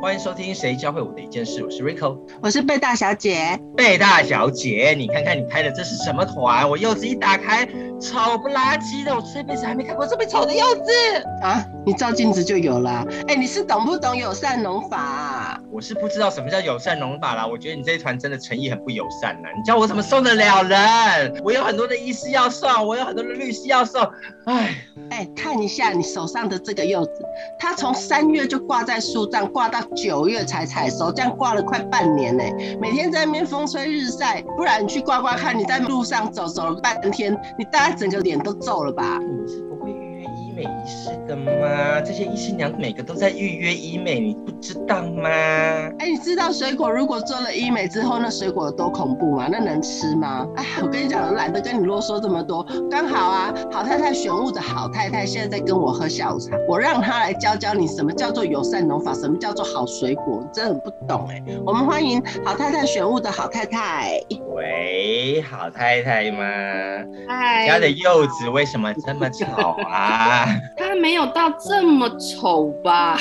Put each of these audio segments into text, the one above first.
欢迎收听《谁教会我的一件事》，我是 Rico，我是贝大小姐。贝大小姐，你看看你开的这是什么团？我柚子一打开，丑不拉几的，我这辈子还没看过这么丑的柚子啊！你照镜子就有了。哎，你是懂不懂友善农法？我是不知道什么叫友善农法啦。我觉得你这一团真的诚意很不友善呐。你叫我怎么送得了人？我有很多的医师要送，我有很多的律师要送。哎哎，看一下你手上的这个柚子，它从三月就挂在树上，挂到。九月才采收，这样挂了快半年呢。每天在那边风吹日晒，不然你去刮刮看，你在路上走走了半天，你大概整个脸都皱了吧？美仪式的吗？这些医师娘每个都在预约医美，你不知道吗？哎，你知道水果如果做了医美之后，那水果有多恐怖吗？那能吃吗？哎，我跟你讲，我懒得跟你啰嗦这么多。刚好啊，好太太选物的好太太现在在跟我喝下午茶，我让她来教教你什么叫做友善农法，什么叫做好水果，真的很不懂哎。我们欢迎好太太选物的好太太。喂，好太太吗？嗨，家的柚子为什么这么丑啊？它没有到这么丑吧？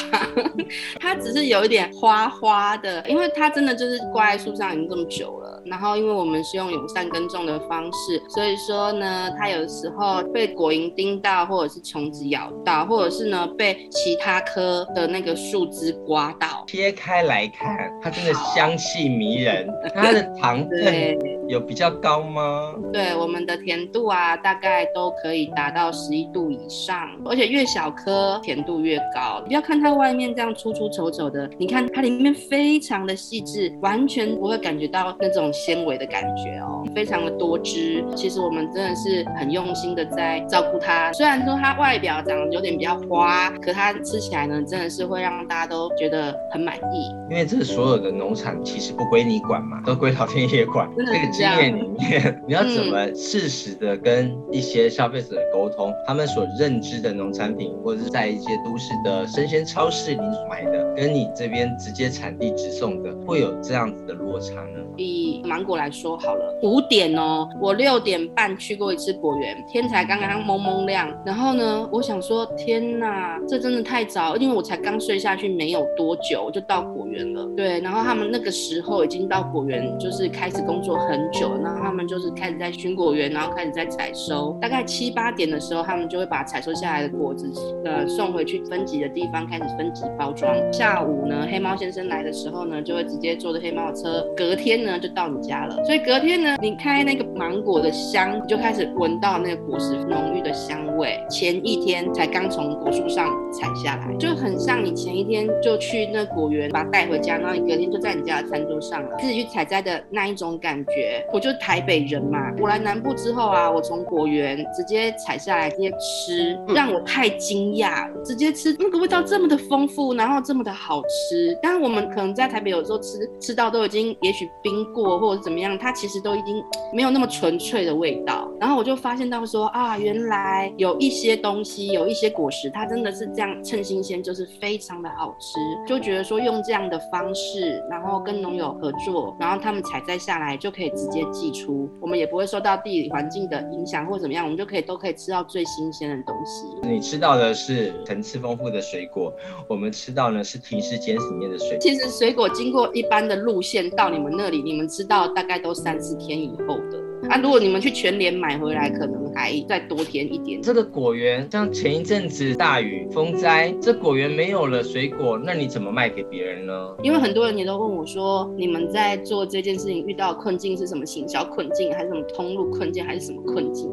它只是有一点花花的，因为它真的就是挂在树上已经这么久了。然后，因为我们是用友善耕种的方式，所以说呢，它有时候被果蝇叮到，或者是虫子咬到，或者是呢被其他棵的那个树枝刮到。切开来看，它真的香气迷人。它的糖分有比较高吗？对，我们的甜度啊，大概都可以达到十一度以上，而且越小颗甜度越高。不要看它外面这样粗粗丑丑的，你看它里面非常的细致，完全不会感觉到那种。纤维的感觉哦，非常的多汁。其实我们真的是很用心的在照顾它。虽然说它外表长得有点比较花，可它吃起来呢，真的是会让大家都觉得很满意。因为这所有的农场其实不归你管嘛，都归老天爷管。这个经验里面，你要怎么适时的跟一些消费者沟通，他们所认知的农产品，或者是在一些都市的生鲜超市里买的，跟你这边直接产地直送的，会有这样子的落差呢？以芒果来说好了，五点哦，我六点半去过一次果园，天才刚刚蒙蒙亮。然后呢，我想说，天哪，这真的太早，因为我才刚睡下去没有多久我就到果园了。对，然后他们那个时候已经到果园，就是开始工作很久，然后他们就是开始在巡果园，然后开始在采收。大概七八点的时候，他们就会把采收下来的果子，呃，送回去分级的地方开始分级包装。下午呢，黑猫先生来的时候呢，就会直接坐着黑猫的车，隔天。呢，就到你家了，所以隔天呢，你开那个芒果的香，你就开始闻到那个果实浓郁的香味。前一天才刚从果树上采下来，就很像你前一天就去那果园把它带回家，然后你隔天就在你家的餐桌上了，自己去采摘的那一种感觉。我就台北人嘛，我来南部之后啊，我从果园直接采下来直接吃，让我太惊讶，直接吃那个味道这么的丰富，然后这么的好吃。但是我们可能在台北有时候吃吃到都已经也许冰。过或者怎么样，它其实都已经没有那么纯粹的味道。然后我就发现到说啊，原来有一些东西，有一些果实，它真的是这样趁新鲜，就是非常的好吃。就觉得说用这样的方式，然后跟农友合作，然后他们采摘下来就可以直接寄出，我们也不会受到地理环境的影响或怎么样，我们就可以都可以吃到最新鲜的东西。你吃到的是层次丰富的水果，我们吃到呢是提示间里面的水果。其实水果经过一般的路线到你们那里。你们吃到，大概都三四天以后的。啊，如果你们去全联买回来，可能还再多添一点。这个果园像前一阵子大雨风灾，这果园没有了水果，那你怎么卖给别人呢？因为很多人也都问我说，你们在做这件事情遇到困境是什么？行销困境，还是什么通路困境，还是什么困境？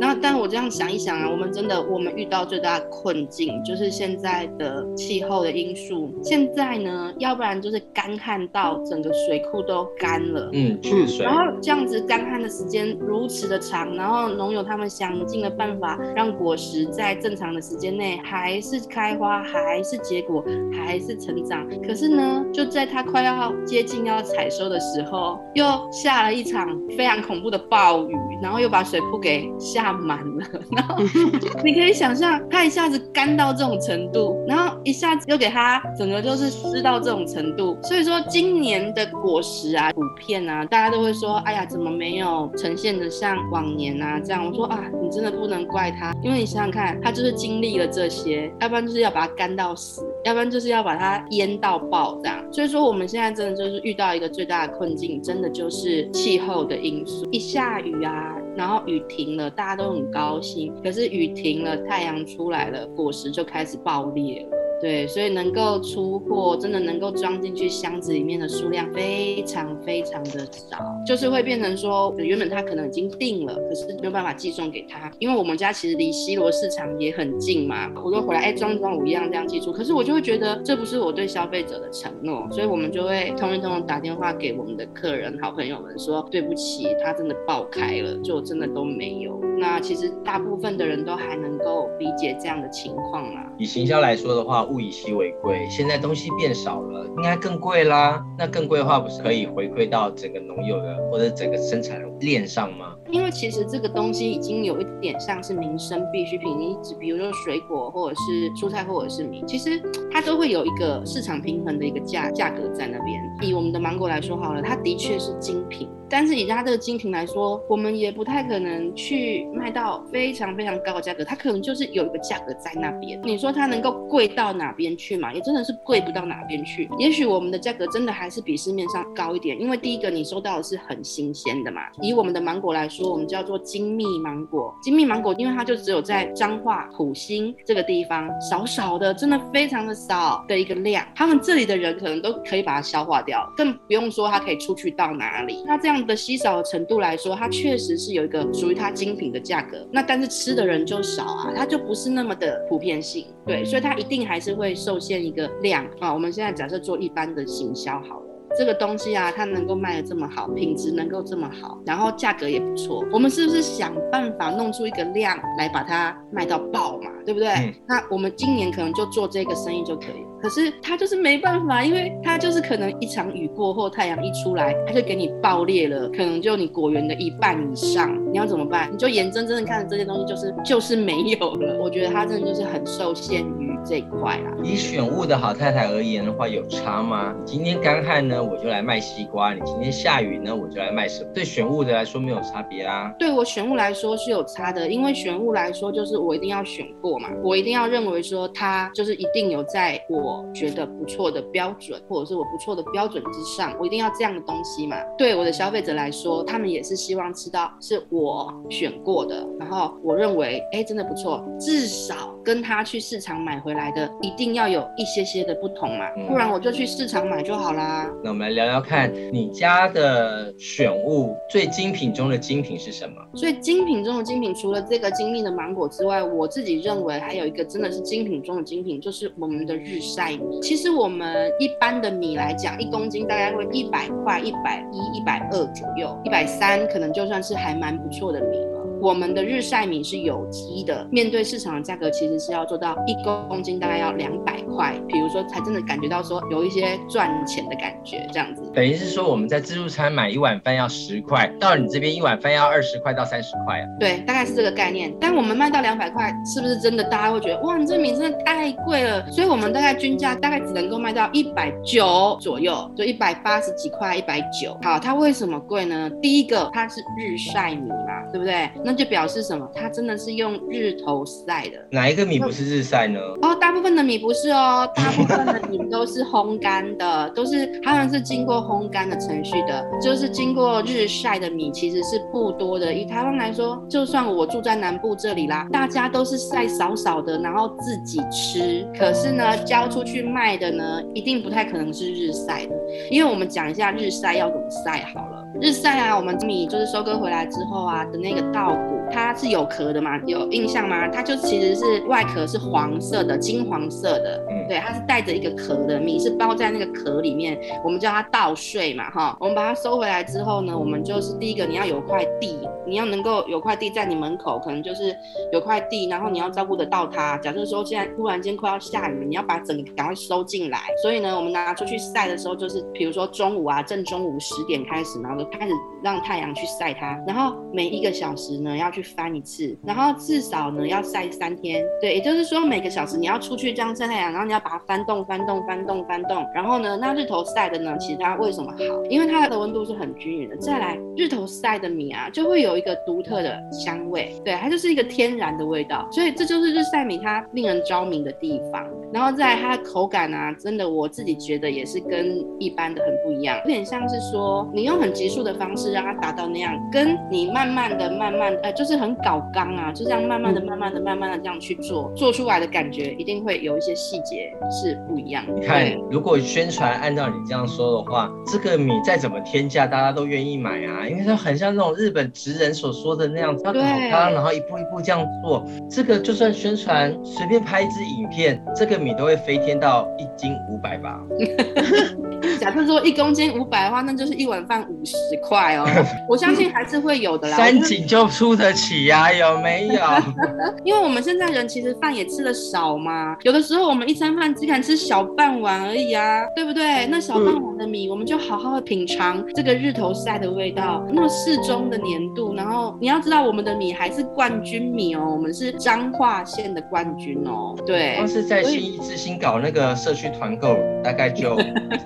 那但我这样想一想啊，我们真的我们遇到最大的困境就是现在的气候的因素。现在呢，要不然就是干旱到整个水库都干了，嗯，去水。然后这样子干旱的时间如此的长，然后农友他们想尽了办法让果实在正常的时间内还是开花，还是结果，还是成长。可是呢，就在它快要接近要采收的时候，又下了一场非常恐怖的暴雨，然后又把水库给下满了。然后 你可以想象，它一下子干到这种程度，然后一下子又给它整个就是湿到这种程度。所以说，今年的果实啊，普遍啊，大家都会说，哎呀，怎么没有呈现的像往年啊这样？我说啊，你真的不能怪他，因为你想想看，他就是经历了这些，要不然就是要把它干到死，要不然就是要把它淹到爆这样。所以说，我们现在真的就是遇到一个最大的困境，真的就是气候的因素。一下雨啊，然后雨停了，大家都很高兴，可是雨停了，太阳出来了，果实就开始爆裂了。对，所以能够出货，真的能够装进去箱子里面的数量非常非常的少，就是会变成说，原本他可能已经定了，可是没有办法寄送给他，因为我们家其实离西罗市场也很近嘛，我就回来，哎，装装我一样这样寄出，可是我就会觉得这不是我对消费者的承诺，所以我们就会通一通打电话给我们的客人、好朋友们说，对不起，他真的爆开了，就真的都没有。那其实大部分的人都还能够理解这样的情况啦。以行销来说的话，物以稀为贵，现在东西变少了，应该更贵啦。那更贵的话，不是可以回馈到整个农友的或者整个生产链上吗？因为其实这个东西已经有一点像是民生必需品，你只比如说水果或者是蔬菜或者是米，其实它都会有一个市场平衡的一个价价格在那边。以我们的芒果来说好了，它的确是精品。但是以它这个精品来说，我们也不太可能去卖到非常非常高的价格，它可能就是有一个价格在那边。你说它能够贵到哪边去嘛？也真的是贵不到哪边去。也许我们的价格真的还是比市面上高一点，因为第一个你收到的是很新鲜的嘛。以我们的芒果来说，我们叫做精密芒果。精密芒果，因为它就只有在彰化普兴这个地方，少少的，真的非常的少的一个量，他们这里的人可能都可以把它消化掉，更不用说它可以出去到哪里。那这样。的稀少的程度来说，它确实是有一个属于它精品的价格。那但是吃的人就少啊，它就不是那么的普遍性。对，所以它一定还是会受限一个量啊。我们现在假设做一般的行销好了，这个东西啊，它能够卖的这么好，品质能够这么好，然后价格也不错，我们是不是想办法弄出一个量来把它卖到爆嘛？对不对？那我们今年可能就做这个生意就可以。可是他就是没办法，因为他就是可能一场雨过后，太阳一出来，他就给你爆裂了，可能就你果园的一半以上，你要怎么办？你就眼睁睁的看着这些东西就是就是没有了。我觉得他真的就是很受限于这一块啦。以选物的好太太而言的话，有差吗？今天干旱呢，我就来卖西瓜；你今天下雨呢，我就来卖什么？对选物的来说没有差别啊。对我选物来说是有差的，因为选物来说就是我一定要选过嘛，我一定要认为说它就是一定有在我。我觉得不错的标准，或者是我不错的标准之上，我一定要这样的东西嘛？对我的消费者来说，他们也是希望吃到是我选过的，然后我认为，哎，真的不错，至少跟他去市场买回来的一定要有一些些的不同嘛，不然我就去市场买就好啦。那我们来聊聊看，你家的选物最精品中的精品是什么？所以精品中的精品，除了这个精密的芒果之外，我自己认为还有一个真的是精品中的精品，就是我们的日。晒米，其实我们一般的米来讲，一公斤大概会一百块、一百一、一百二左右，一百三可能就算是还蛮不错的米了。我们的日晒米是有机的，面对市场的价格，其实是要做到一公斤大概要两百块，比如说才真的感觉到说有一些赚钱的感觉，这样子。等于是说我们在自助餐买一碗饭要十块，到你这边一碗饭要二十块到三十块啊？对，大概是这个概念。但我们卖到两百块，是不是真的大家会觉得哇，你这米真的太贵了？所以我们大概均价大概只能够卖到一百九左右，就一百八十几块，一百九。好，它为什么贵呢？第一个，它是日晒米嘛，对不对？那就表示什么？它真的是用日头晒的。哪一个米不是日晒呢？哦，大部分的米不是哦，大部分的米都是烘干的，都是他们是经过烘干的程序的，就是经过日晒的米其实是不多的。以台湾来说，就算我住在南部这里啦，大家都是晒少少的，然后自己吃。可是呢，交出去卖的呢，一定不太可能是日晒的，因为我们讲一下日晒要怎么晒好了。日晒啊，我们米就是收割回来之后啊的那个稻谷。它是有壳的嘛？有印象吗？它就其实是外壳是黄色的，金黄色的，嗯对，它是带着一个壳的，米是包在那个壳里面，我们叫它稻穗嘛，哈。我们把它收回来之后呢，我们就是第一个你要有块地，你要能够有块地在你门口，可能就是有块地，然后你要照顾得到它。假设说现在突然间快要下雨，你要把整个赶快收进来，所以呢，我们拿出去晒的时候，就是比如说中午啊，正中午十点开始，然后就开始让太阳去晒它，然后每一个小时呢要去去翻一次，然后至少呢要晒三天。对，也就是说每个小时你要出去这样晒太阳，然后你要把它翻动、翻动、翻动、翻动。然后呢，那日头晒的呢，其实它为什么好？因为它的温度是很均匀的。再来，日头晒的米啊，就会有一个独特的香味，对，它就是一个天然的味道。所以这就是日晒米它令人着迷的地方。然后再来它的口感啊，真的我自己觉得也是跟一般的很不一样，有点像是说你用很急速的方式让它达到那样，跟你慢慢的、慢慢，呃，就是很搞刚啊，就这样慢慢的、慢慢的、慢慢的这样去做，做出来的感觉一定会有一些细节是不一样的。你看，如果宣传按照你这样说的话，这个米再怎么天价，大家都愿意买啊，因为它很像那种日本职人所说的那样子，要搞对它，然后一步一步这样做。这个就算宣传随便拍一支影片，这个米都会飞天到一斤五百吧。假设说一公斤五百的话，那就是一碗饭五十块哦。我相信还是会有的啦。三井就出得起呀、有没有？因为我们现在人其实饭也吃的少嘛，有的时候我们一餐饭只敢吃小半碗而已啊，对不对？那小半碗的米，我们就好好的品尝这个日头晒的味道，那么适中的粘度，然后你要知道我们的米还是冠军米哦，我们是彰化县的冠军哦，对光。是在新义之星搞那个社区团购，大概就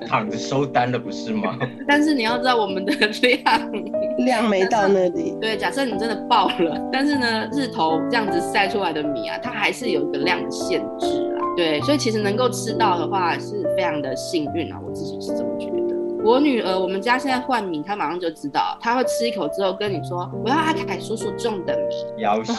躺着收单了，不是吗？但是你要知道我们的量，量没到那里。对，假设你真的爆了，但是呢，日头这样子晒出来的米啊，它还是有一个量的限制啦。对，所以其实能够吃到的话是非常的幸运啊，我自己是这么觉得。我女儿，我们家现在换米，她马上就知道，她会吃一口之后跟你说：“我要阿凯叔叔种的米。要死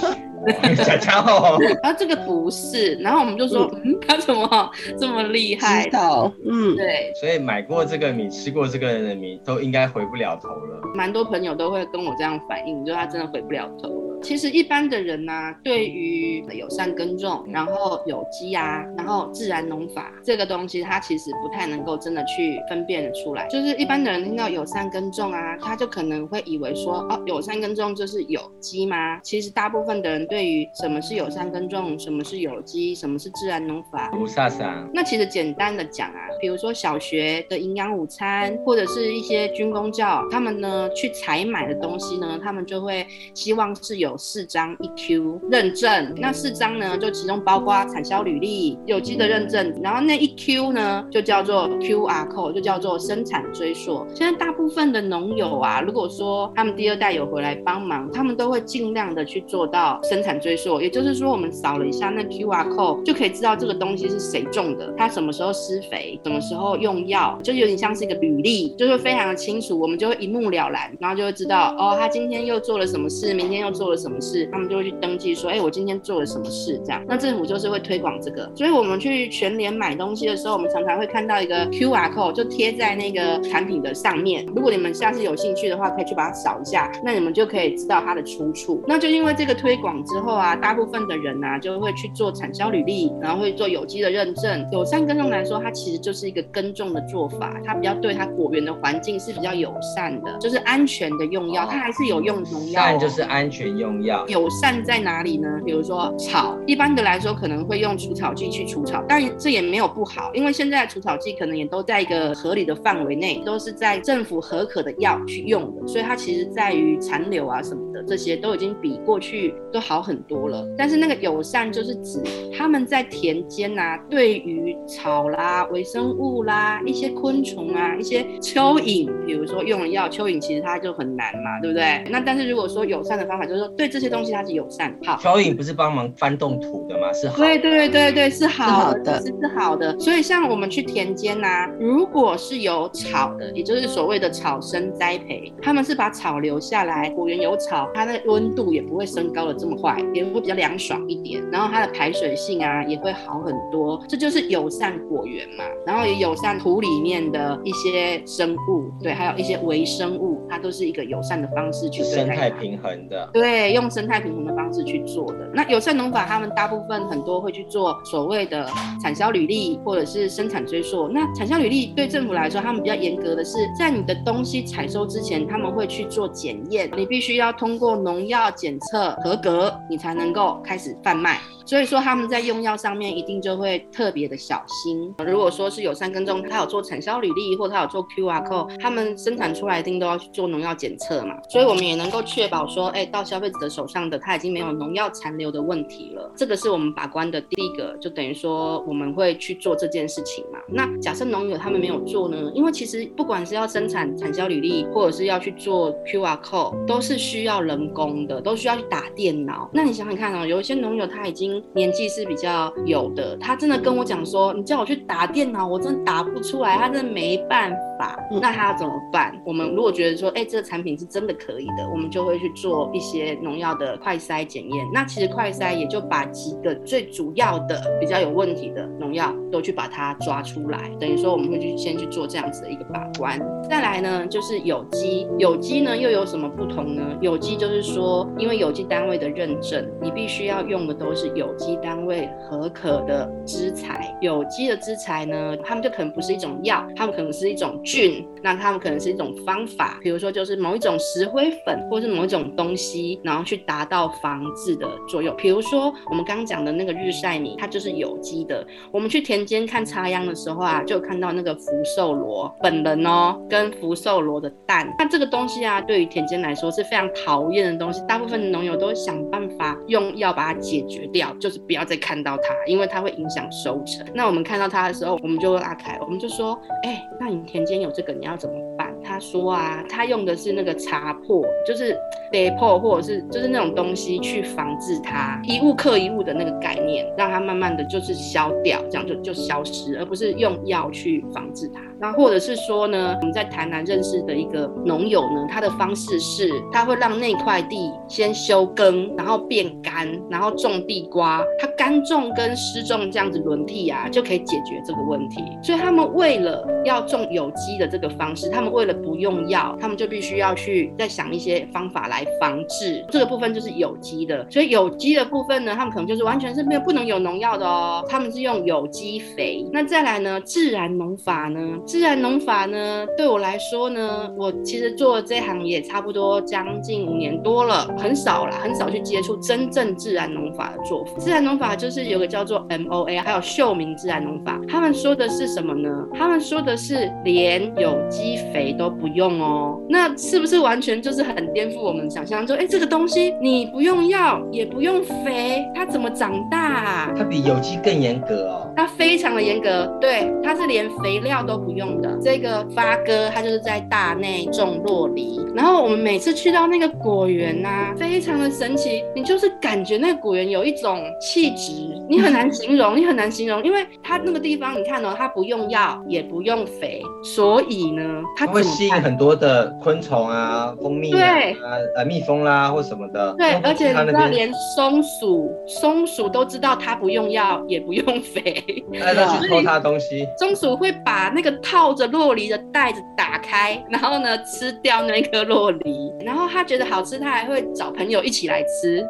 小家伙，” 然后这个不是，然后我们就说：“嗯，他怎么这么厉害知？”道，嗯，对，所以买过这个米、吃过这个的米，都应该回不了头了。蛮多朋友都会跟我这样反映，就他真的回不了头了。其实一般的人呢、对于友善耕种，然后有机啊，然后自然农法这个东西，它其实不太能够真的去分辨得出来。就是一般的人听到友善耕种啊，他就可能会以为说，哦，友善耕种就是有机吗？其实大部分的人对于什么是友善耕种，什么是有机，什么是自然农法，吴萨萨，那其实简单的讲啊，比如说小学的营养午餐，或者是一些军工教，他们呢去采买的东西呢，他们就会希望是有四张一 Q 认证。那四张呢，就其中包括产销履历、有机的认证，然后那一 Q 呢，就叫做 QR code，就叫做生产追溯。现在大部分的农友啊，如果说他们第二代有回来帮忙，他们都会尽量的去做到生产追溯，也就是说，我们扫了一下那 QR code，就可以知道这个东西是谁种的，它什么时候施肥，什么时候用药，就有点像是一个履历，就是非常的清楚，我们就会一目了然，然后就会知道哦，他今天又做了什么事，明天又做了什么事，他们就会去登记说，哎，我今天做了什么事，这样。那政府就是会推广这个，所以我们去全联买东西的时候，我们常常会看到一个 QR code 就贴在那个产品的上面。如果你们下次有兴趣的话，可以去把它扫一下，那你们就可以知道它的出处。那就因为这个推广之后啊，大部分的人啊就会去做产销履历，然后会做有机的认证。友善耕种来说，它其实就是一个耕种的做法，它比较对它果园的环境是比较友善的，就是安全的用药，它还是有用农药、哦。善就是安全用药。友善在哪里呢？比如说草，一般的来说可能会用除草剂去除草，但这也没有不好，因为现在除草剂可能也都在一个合理的范围内，都是在政府合可的药去用的，所以它其实在于残留啊什么的这些都已经比过去都好很多了。但是那个友善就是指他们在田间啊，对于草啦、微生物啦、一些昆虫啊、一些蚯蚓，比如说用了药，蚯蚓其实它就很难嘛，对不对？那但是如果说友善的方法，就是说对这些东西它是友善，好。蚯蚓不是帮忙翻动土的嘛？是好。对对对对，是好好的是是好的。所以像我们去田间呐、如果是有草的，也就是所谓的草生栽培，他们是把草留下来，果园有草，它的温度也不会升高的这么快，也会比较凉爽一点，然后它的排水性啊也会好很多。这就是友善果园嘛，然后也友善土里面的一些生物，对，还有一些微生物，它都是一个友善的方式去生态平衡的。对，用生态平衡的方式去做的。那友善农法，他们大部分很多会去做所谓的产销履历或者是生产追溯。那产销履历对政府来说，他们比较严格的是，在你的东西采收之前，他们会去做检验，你必须要通过农药检测合格，你才能够开始贩卖。所以说他们在用药上面一定就会特别的小心。如果说是有三耕种，他有做产销履历，或他有做 QR code，他们生产出来一定都要去做农药检测嘛。所以我们也能够确保说，哎，到消费者的手上的他已经没有农药残留的问题了。这个是我们把关的第一个，就等于说我们会去做这件事情嘛。那假设农友他们没有做呢？因为其实不管是要生产产销履历，或者是要去做 QR code，都是需要人工的，都需要去打电脑。那你想想看哦，有一些农友他已经年纪是比较有的，他真的跟我讲说，你叫我去打电脑，我真的打不出来，他真的没办法。那他怎么办？我们如果觉得说，哎，这个产品是真的可以的，我们就会去做一些农药的快筛检验。那其实快筛也就把几个最主要的、比较有问题的农药都去把它抓出来，等于说我们会去先去做这样子的一个把关。再来呢，就是有机，有机呢又有什么不同呢？有机就是说，因为有机单位的认证，你必须要用的都是有。机单位合可的资材，有机的资材呢，他们就可能不是一种药，他们可能是一种菌，那他们可能是一种方法，比如说就是某一种石灰粉，或是某一种东西，然后去达到防治的作用。比如比如说我们刚刚讲的那个日晒米，它就是有机的。我们去田间看插秧的时候啊，就看到那个福寿螺本人哦，跟福寿螺的蛋。那这个东西啊，对于田间来说是非常讨厌的东西，大部分的农友都想办法用药把它解决掉。就是不要再看到它，因为它会影响收成。那我们看到它的时候，我们就拉开，我们就说：哎，那你田间有这个，你要怎么办？说啊，他用的是那个茶粕，就是跌破或者是就是那种东西去防治它一物克一物的那个概念，让它慢慢的就是消掉，这样就就消失，而不是用药去防治它。那或者是说呢，我们在台南认识的一个农友呢，他的方式是，他会让那块地先休耕，然后变干，然后种地瓜，他干种跟湿种这样子轮替啊，就可以解决这个问题。所以他们为了要种有机的这个方式，他们为了不用药，他们就必须要去再想一些方法来防治这个部分，就是有机的。所以有机的部分呢，他们可能就是完全是没有不能有农药的哦，他们是用有机肥。那再来呢，自然农法呢？自然农法呢，对我来说呢，我其实做这行也差不多将近五年多了，很少啦，很少去接触真正自然农法的做法。自然农法就是有个叫做 MOA，还有秀明自然农法，他们说的是什么呢？他们说的是连有机肥都不用哦，那是不是完全就是很颠覆我们想象？就，哎，这个东西你不用药也不用肥，它怎么长大？啊它比有机更严格哦，它非常的严格，对，它是连肥料都不用。的这个发哥，他就是在大内种洛梨，然后我们每次去到那个果园呐，非常的神奇，你就是感觉那个果园有一种气质，你很难形容，你很难形容，因为它那个地方，你看哦，它不用药，也不用肥，所以呢，它会吸引很多的昆虫啊，蜂蜜对啊，呃，蜜蜂啦或什么的，对，而且你知道连松鼠，松鼠都知道它不用药，也不用肥，大家去 偷它东西，松鼠会把那个套。着洛梨的袋子打开，然后呢吃掉那颗洛梨，然后他觉得好吃，他还会找朋友一起来吃。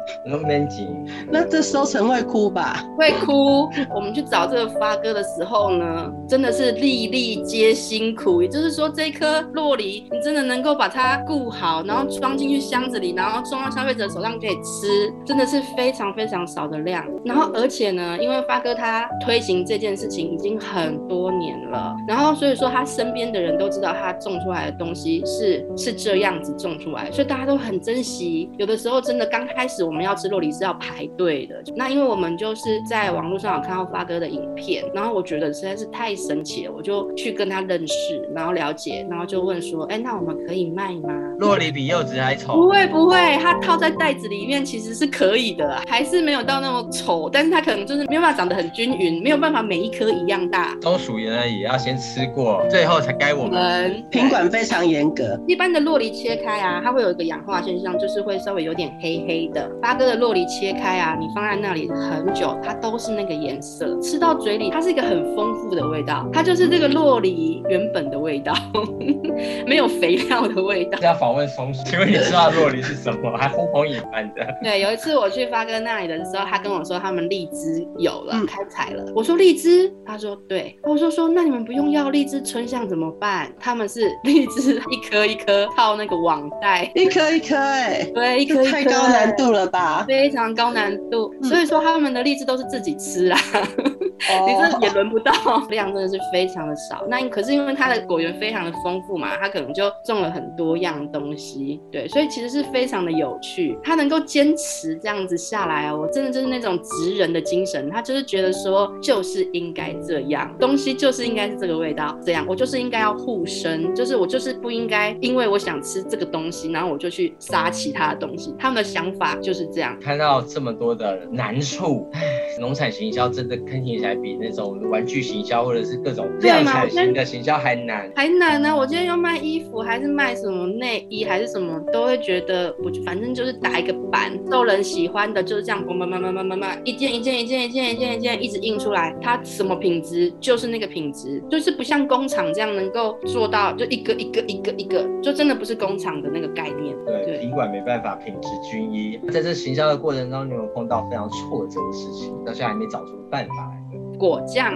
那这收成会哭吧？会哭。我们去找这个发哥的时候呢，真的是粒粒皆辛苦。也就是说，这颗洛洛梨你真的能够把它顾好，然后装进去箱子里，然后送到消费者手上可以吃，真的是非常非常少的量。然后而且呢，因为发哥他推行这件事情已经很多年了，然后所以说。说他身边的人都知道他种出来的东西是是这样子种出来，所以大家都很珍惜。有的时候真的刚开始我们要吃洛梨是要排队的。那因为我们就是在网络上有看到发哥的影片，然后我觉得实在是太神奇了，我就去跟他认识，然后了解，然后就问说：“哎，那我们可以卖吗？”洛梨比柚子还丑？不会不会，它套在袋子里面其实是可以的，还是没有到那么丑，但是它可能就是没有办法长得很均匀，没有办法每一颗一样大。松鼠原来也要先吃过。最后才该我们品管非常严格。一般的洛梨切开啊，它会有一个氧化现象，就是会稍微有点黑黑的。八哥的洛梨切开啊，你放在那里很久，它都是那个颜色。吃到嘴里，它是一个很丰富的味道，它就是这个洛梨原本的味道。没有肥料的味道。要访问松鼠，请问你知道洛梨是什么？还呼朋引伴的。对，有一次我去发哥那里的时候，他跟我说他们荔枝有了，嗯开采了。我说荔枝，他说对。我说说那你们不用要荔枝春象怎么办？他们是荔枝一颗一颗套那个网袋，一颗一颗哎，对，一颗一颗太高难度了吧？非常高难度，嗯所以说他们的荔枝都是自己吃啦，你这也轮不到，量真的是非常的少。那可是因为它的果园非常的丰富嘛，它可能就种了很多样东西，对，所以其实是非常的有趣。他能够坚持这样子下来哦，我真的就是那种职人的精神，他就是觉得说就是应该这样，东西就是应该是这个味道，这样我就是应该要护身，就是我就是不应该因为我想吃这个东西，然后我就去杀其他的东西。他们的想法就是这样。看到这么多的难处，哎，农产行销真的看起来比那种玩具行销或者是各种量产型的行销还难。还难呢、我今天要卖衣服，还是卖什么内衣，还是什么，都会觉得我反正就是打一个版，受人喜欢的，就是这样，慢慢慢慢慢慢慢，一件一件一件一件一件一件一直印出来，它什么品质就是那个品质，就是不像工厂这样能够做到就一个一个一个一个，就真的不是工厂的那个概念。对，对品管没办法品质均一。在这行销的过程中，你有碰到非常挫折的事情，到现在还没找出办法来？果酱，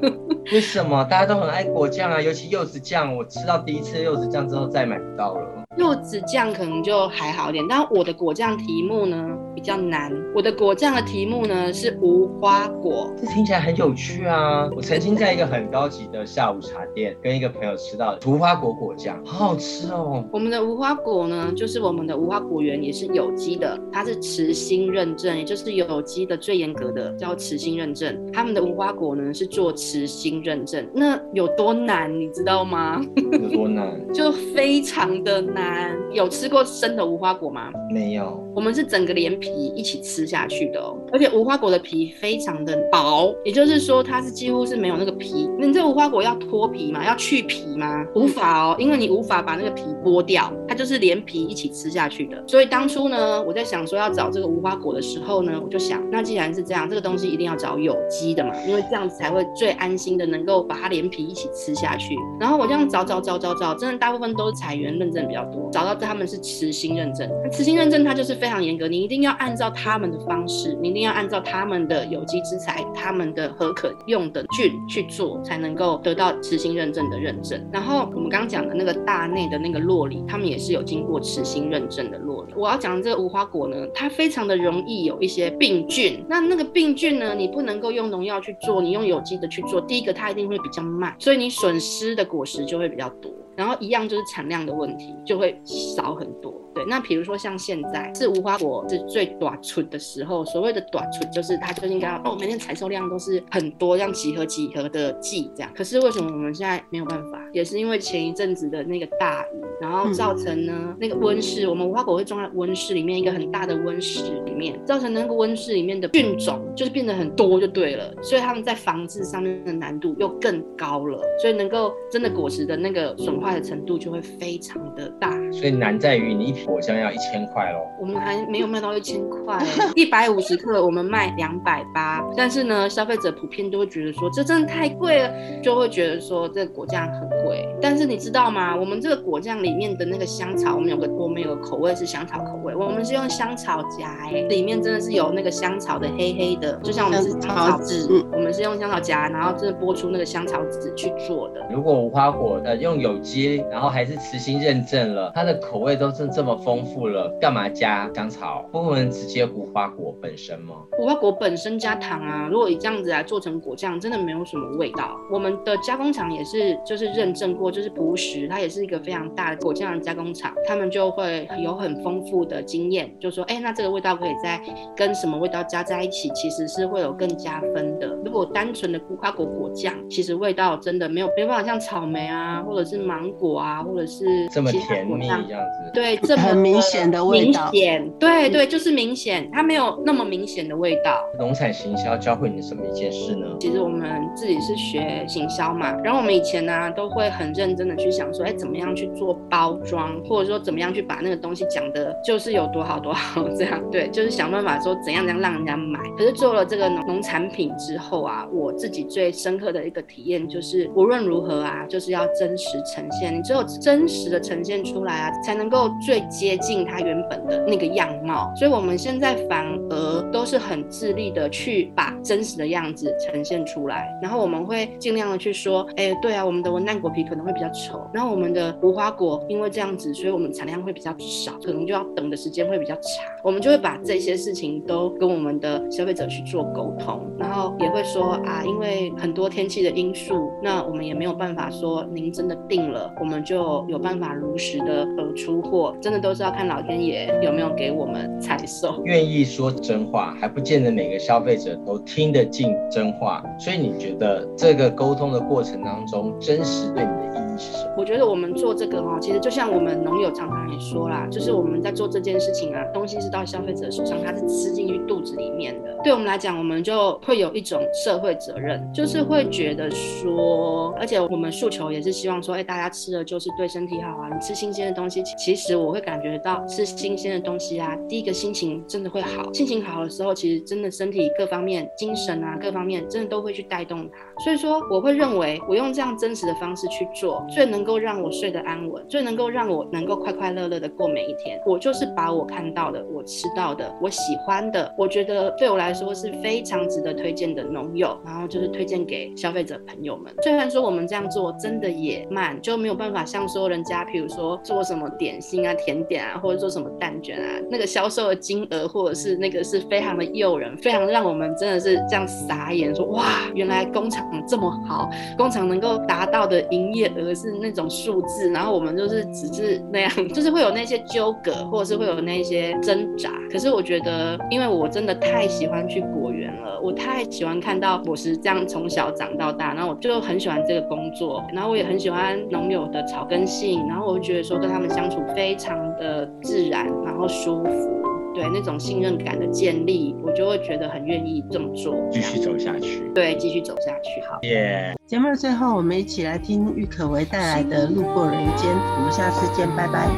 为什么大家都很爱果酱啊？尤其柚子酱，我吃到第一次柚子酱之后再买不到了。柚子酱可能就还好一点，但我的果酱题目呢比较难。我的果酱的题目呢是无花果，这听起来很有趣啊！我曾经在一个很高级的下午茶店跟一个朋友吃到无花果果酱，好好吃哦。我们的无花果呢，就是我们的无花果园也是有机的，它是持心认证，也就是有机的最严格的叫持心认证。他们的无花果呢是做持心认证，那有多难你知道吗？有多难？就非常的难。有吃过生的无花果吗？没有。我们是整个连皮皮一起吃下去的哦，而且无花果的皮非常的薄，也就是说它是几乎是没有那个皮。你这无花果要脱皮吗？要去皮吗？无法哦，因为你无法把那个皮剥掉，它就是连皮一起吃下去的。所以当初呢，我在想说要找这个无花果的时候呢，我就想，那既然是这样，这个东西一定要找有机的嘛，因为这样子才会最安心的能够把它连皮一起吃下去。然后我这样找找找找找，真的大部分都是采源认证比较多，找到他们是慈心认证。那慈心认证它就是非常严格，你一定要按照他们的方式，你一定要按照他们的有机之材、他们的合可用的菌去做，才能够得到慈心认证的认证。然后我们刚刚讲的那个大内的那个洛梨，他们也是有经过慈心认证的洛梨。我要讲的这个无花果呢，它非常的容易有一些病菌。那那个病菌呢，你不能够用农药去做，你用有机的去做，第一个它一定会比较慢，所以你损失的果实就会比较多。然后一样就是产量的问题，就会少很多。对，那比如说像现在是无花果是最短出的时候，所谓的短出就是它就应该要哦，每天采收量都是很多，像几何几何的季这样。可是为什么我们现在没有办法？也是因为前一阵子的那个大雨，然后造成呢、那个温室，我们无花果会种在温室里面一个很大的温室里面，造成那个温室里面的菌种就是变得很多就对了，所以他们在防治上面的难度又更高了，所以能够真的果实的那个损坏的程度就会非常的大。所以难在于你一瓶果酱要一千块喽。我们还没有卖到一千块，一百五十克我们卖两百八，但是呢，消费者普遍都会觉得说这真的太贵了，就会觉得说这个果酱很贵。但是你知道吗？我们这个果酱里面的那个香草，我们有个我们有个口味是香草口味，我们是用香草荚、欸，里面真的是有那个香草的黑黑的，就像我们是香草籽嗯，我们是用香草荚，然后真的剥出那个香草籽去做的。如果无花果呃用有机，然后还是慈心认证了，它的口味都是这么丰富了，干嘛加香草？不能直接无花果本身吗？无花果本身加糖啊，如果以这样子来做成果酱，真的没有什么味道。我们的加工厂也是，就是认证过，就是朴实，它也是一个非常大的果酱加工厂，他们就会有很丰富的经验，就说，哎、那这个味道可以再跟什么味道加在一起，其实是会有更加分的。如果单纯的无花果果酱，其实味道真的没有没办法像草莓啊，或者是芒果啊，或者是这么甜蜜这样子。对，这么很明显的味道明显，对对，就是明显，它没有那么明显的味道。农产行销教会你什么一件事呢？其实我们自己是学行销嘛，然后我们以前呢、都会很认真的去想说，哎，怎么样去做包装，或者说怎么样去把那个东西讲的，就是有多好多好这样，对，就是想办法说怎样怎样让人家买。可是做了这个农农产品之后啊，我自己最深刻的一个体验就是，无论如何啊，就是要真实呈现。你只有真实的呈现出来啊，才能够最接近它原本的那个样貌。所以我们现在反而都是很致力的去把真实的样子呈现出来，然后我们会尽量的去说，哎，对啊，我们的文旦果皮可能会比较丑，然后我们的无花果因为这样子，所以我们产量会比较少，可能就要等的时间会比较长。我们就会把这些事情都跟我们的消费者去做沟通，然后也会说啊，因为很多天气的因素，那我们也没有办法说您真的定了，我们就有办法如实的呃出货，真的都是要看老天爷有没有给我们采收。愿意说真话，还不见得每个消费者都听得进真话，所以你觉得这个沟通的过程当中，真实对你的意？我觉得我们做这个哈，其实就像我们农友常常也说啦，就是我们在做这件事情啊，东西是到消费者手上，它是吃进去肚子里面的。对我们来讲，我们就会有一种社会责任，就是会觉得说，而且我们诉求也是希望说，哎，大家吃的就是对身体好啊。你吃新鲜的东西，其实我会感觉到吃新鲜的东西啊，第一个心情真的会好，心情好的时候，其实真的身体各方面、精神啊各方面，真的都会去带动它。所以说，我会认为我用这样真实的方式去做，最能够让我睡得安稳，最能够让我能够快快乐乐的过每一天。我就是把我看到的、我吃到的、我喜欢的，我觉得对我来说是非常值得推荐的农友，然后就是推荐给消费者朋友们。虽然说我们这样做真的也慢，就没有办法像说人家，譬如说做什么点心啊、甜点啊，或者做什么蛋卷啊，那个销售的金额或者是那个是非常的诱人，非常让我们真的是这样傻眼，说哇，原来工厂。这么好，工厂能够达到的营业额是那种数字，然后我们就是只是那样，就是会有那些纠葛，或者是会有那些挣扎。可是我觉得，因为我真的太喜欢去果园了，我太喜欢看到果实这样从小长到大，然后我就很喜欢这个工作，然后我也很喜欢农友的草根性，然后我就觉得说跟他们相处非常的自然，然后舒服。对那种信任感的建立，我就会觉得很愿意这么做，继续走下去。对，继续走下去。好，耶！节目的最后，我们一起来听郁可唯带来的《路过人间》。我们下次见，拜拜。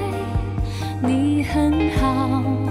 你很好。